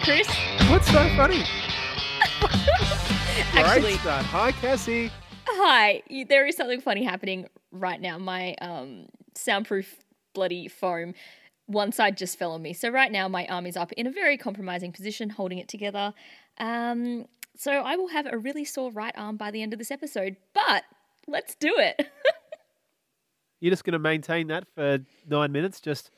Chris. What's so funny? Actually, Great start. Hi, Cassie. hi. There is something funny happening right now. My um, soundproof bloody foam, one side just fell on me. So right now, my arm is up in a very compromising position, holding it together. Um, so I will have a really sore right arm by the end of this episode. But let's do it. You're just going to maintain that for nine minutes, just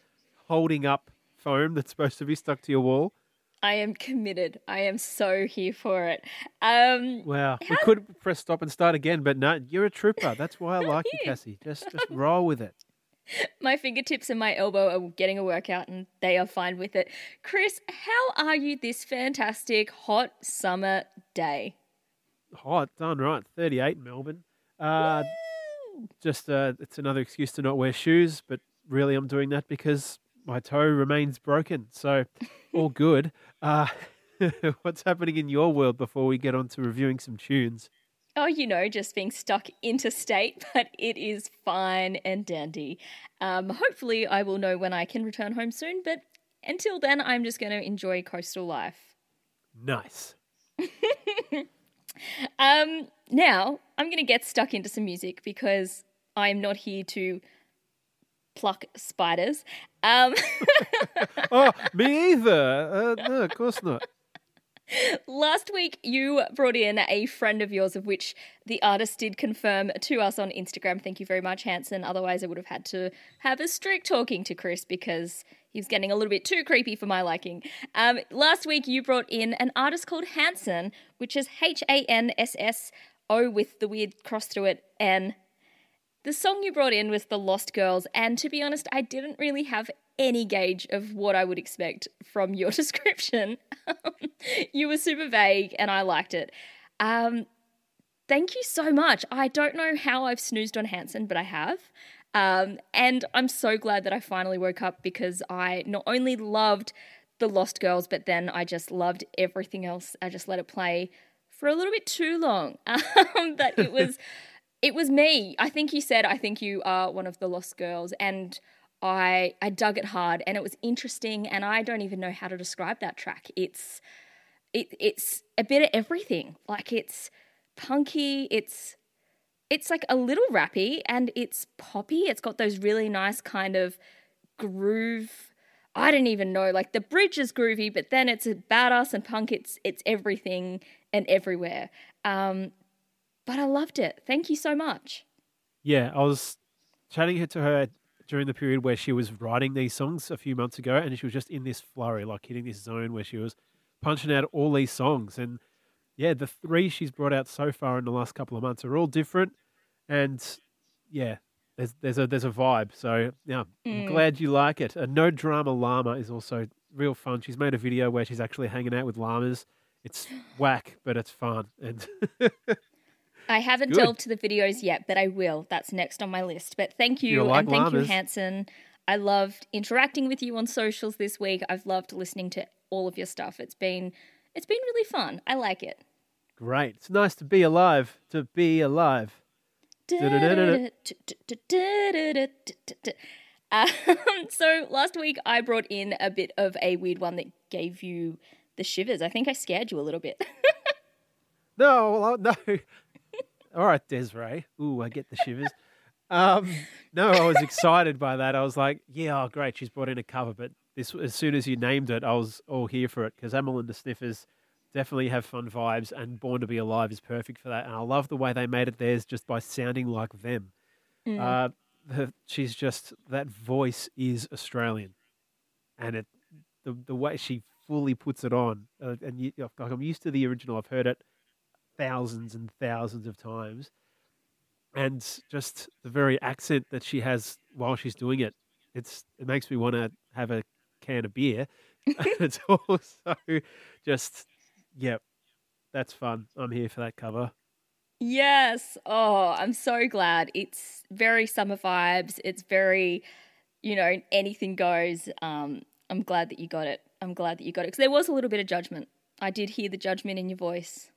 holding up foam that's supposed to be stuck to your wall. I am committed. I am so here for it. Um, Wow. We could press stop and start again, but no, you're a trooper. That's why I like you, Cassie. Just just roll with it. my fingertips and my elbow are getting a workout and they are fine with it. Chris, how are you this fantastic hot summer day? Hot, done right. 38 in Melbourne. Uh, just uh, it's another excuse to not wear shoes, but really I'm doing that because my toe remains broken. So all good. Uh, what's happening in your world before we get on to reviewing some tunes? Oh, you know, just being stuck interstate, but it is fine and dandy. Um, hopefully, I will know when I can return home soon, but until then, I'm just going to enjoy coastal life. Nice. Um, now, I'm going to get stuck into some music because I am not here to pluck spiders. Um, Oh, me either. Uh, no, of course not. Last week, you brought in a friend of yours, of which the artist did confirm to us on Instagram. Thank you very much, Hanson. Otherwise, I would have had to have a strict talking to Chris because he was getting a little bit too creepy for my liking. Um, last week, you brought in an artist called Hanson, which is H A N S S O with the weird cross through it, N. The song you brought in was The Lost Girls, and to be honest, I didn't really have any gauge of what I would expect from your description. you were super vague, and I liked it. Um, thank you so much. I don't know how I've snoozed on Hanson, but I have. Um, and I'm so glad that I finally woke up because I not only loved The Lost Girls, but then I just loved everything else. I just let it play for a little bit too long. Um, but it was it was me. I think you said I think you are one of the lost girls and I I dug it hard and it was interesting and I don't even know how to describe that track. It's it it's a bit of everything. Like it's punky, it's it's like a little rappy and it's poppy. It's got those really nice kind of groove. I don't even know. Like the bridge is groovy, but then it's a badass and punk. It's it's everything and everywhere. Um, but I loved it. Thank you so much. Yeah, I was chatting to her during the period where she was writing these songs a few months ago, and she was just in this flurry, like hitting this zone where she was punching out all these songs. And yeah, the three she's brought out so far in the last couple of months are all different, and yeah, there's there's a there's a vibe. So yeah, I'm mm. glad you like it. A no drama llama is also real fun. She's made a video where she's actually hanging out with llamas. It's whack, but it's fun, and I haven't Good. delved to the videos yet, but I will. That's next on my list. But thank you, like and thank llamas. you, Hanson. I loved interacting with you on socials this week. I've loved listening to all of your stuff. It's been it's been really fun. I like it. great. It's nice to be alive. To be alive. Um, so last week I brought in a bit of a weird one that gave you the shivers. I think I scared you a little bit. No, well, no. All right, Desiree. Ooh, I get the shivers. Um, no, I was excited by that. I was like, yeah, oh, great. She's brought in a cover. But this, as soon as you named it, I was all here for it because Amyl and the Sniffers definitely have fun vibes, and Born to Be Alive is perfect for that. And I love the way they made it theirs just by sounding like them. Uh, the, she's just that voice is Australian, and it the the way she fully puts it on. Uh, and you, like I'm used to the original. I've heard it thousands and thousands of times. And just the very accent that she has while she's doing it, it's it makes me want to have a can of beer. it's also just, yeah, that's fun. I'm here for that cover. Yes. Oh, I'm so glad. It's very summer vibes. It's very, you know, anything goes. Um, I'm glad that you got it. I'm glad that you got it because there was a little bit of judgment. I did hear the judgment in your voice.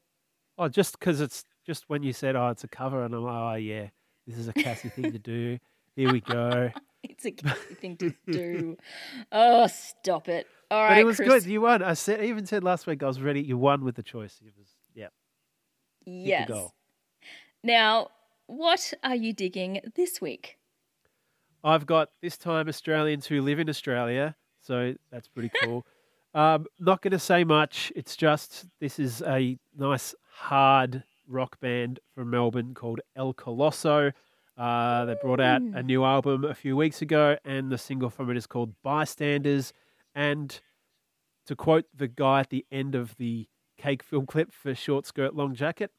Oh, just because it's just when you said, oh, it's a cover, and I'm like, oh, yeah, this is a Cassie thing to do. Here we go. It's a Cassie thing to do. Oh, stop it. All right, but it was Chris. good. You won. I said, I even said last week I was ready. You won with the choice. It was yeah. Yes. Now, what are you digging this week? I've got this time Australians who live in Australia, so that's pretty cool. um, not going to say much. It's just this is a nice hard rock band from Melbourne called El Colosso. Uh, they brought out a new album a few weeks ago, and the single from it is called Bystanders. And to quote the guy at the end of the cake film clip for Short Skirt Long Jacket,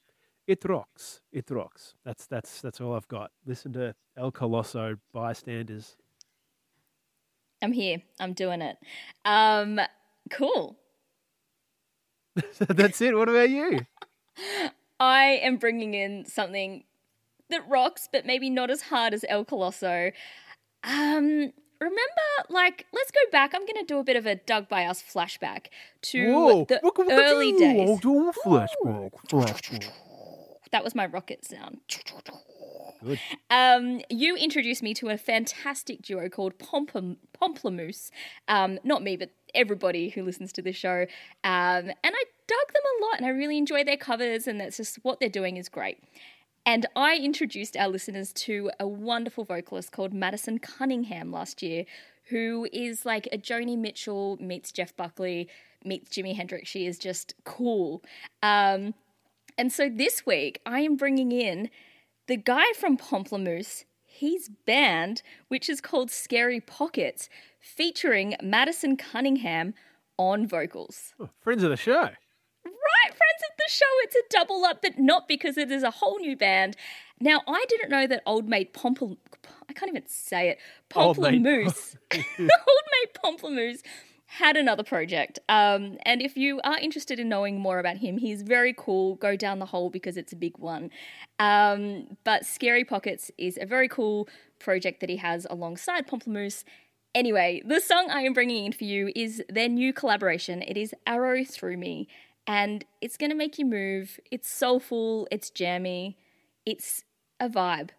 it rocks. It rocks. That's that's that's all I've got. Listen to El Colosso Bystanders. I'm here. I'm doing it. Um, cool. that's it. What about you? I am bringing in something that rocks, but maybe not as hard as El Colosso. Um, remember, like, let's go back. I'm going to do a bit of a Doug by Us flashback to the early days. That was my rocket sound. Good. Um, you introduced me to a fantastic duo called Pomplem- Pomplamoose. Um, not me, but everybody who listens to this show. Um, and I dug them a lot, and I really enjoy their covers, and that's just what they're doing is great. And I introduced our listeners to a wonderful vocalist called Madison Cunningham last year, who is like a Joni Mitchell meets Jeff Buckley meets Jimi Hendrix. She is just cool. Um, and so this week, I am bringing in the guy from Pomplamoose, his band, which is called Scary Pockets, featuring Madison Cunningham on vocals. Oh, friends of the show. Right, friends of the show, it's a double up, but not because it is a whole new band. Now, I didn't know that Old Mate Pomple. I can't even say it. Old Mate- Pomplamoose. Old Mate Pomplamoose had another project. Um, and if you are interested in knowing more about him, he's very cool. Go down the hole because it's a big one. Um, but Scary Pockets is a very cool project that he has alongside Pomplamoose. Anyway, the song I am bringing in for you is their new collaboration. It is Arrow Through Me, and it's going to make you move. It's soulful, it's jammy, it's a vibe.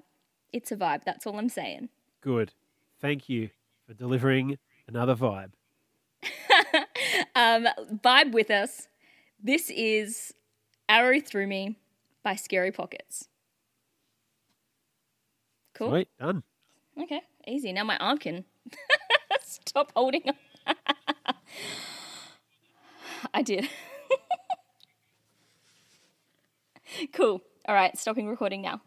It's a vibe, that's all I'm saying. Good. Thank you for delivering another vibe. Um, vibe with us. This is Arrow Through Me by Scary Pockets. Cool. Sweet. Done. Okay, easy. Now my arm can stop holding. I did. Cool. All right, stopping recording now.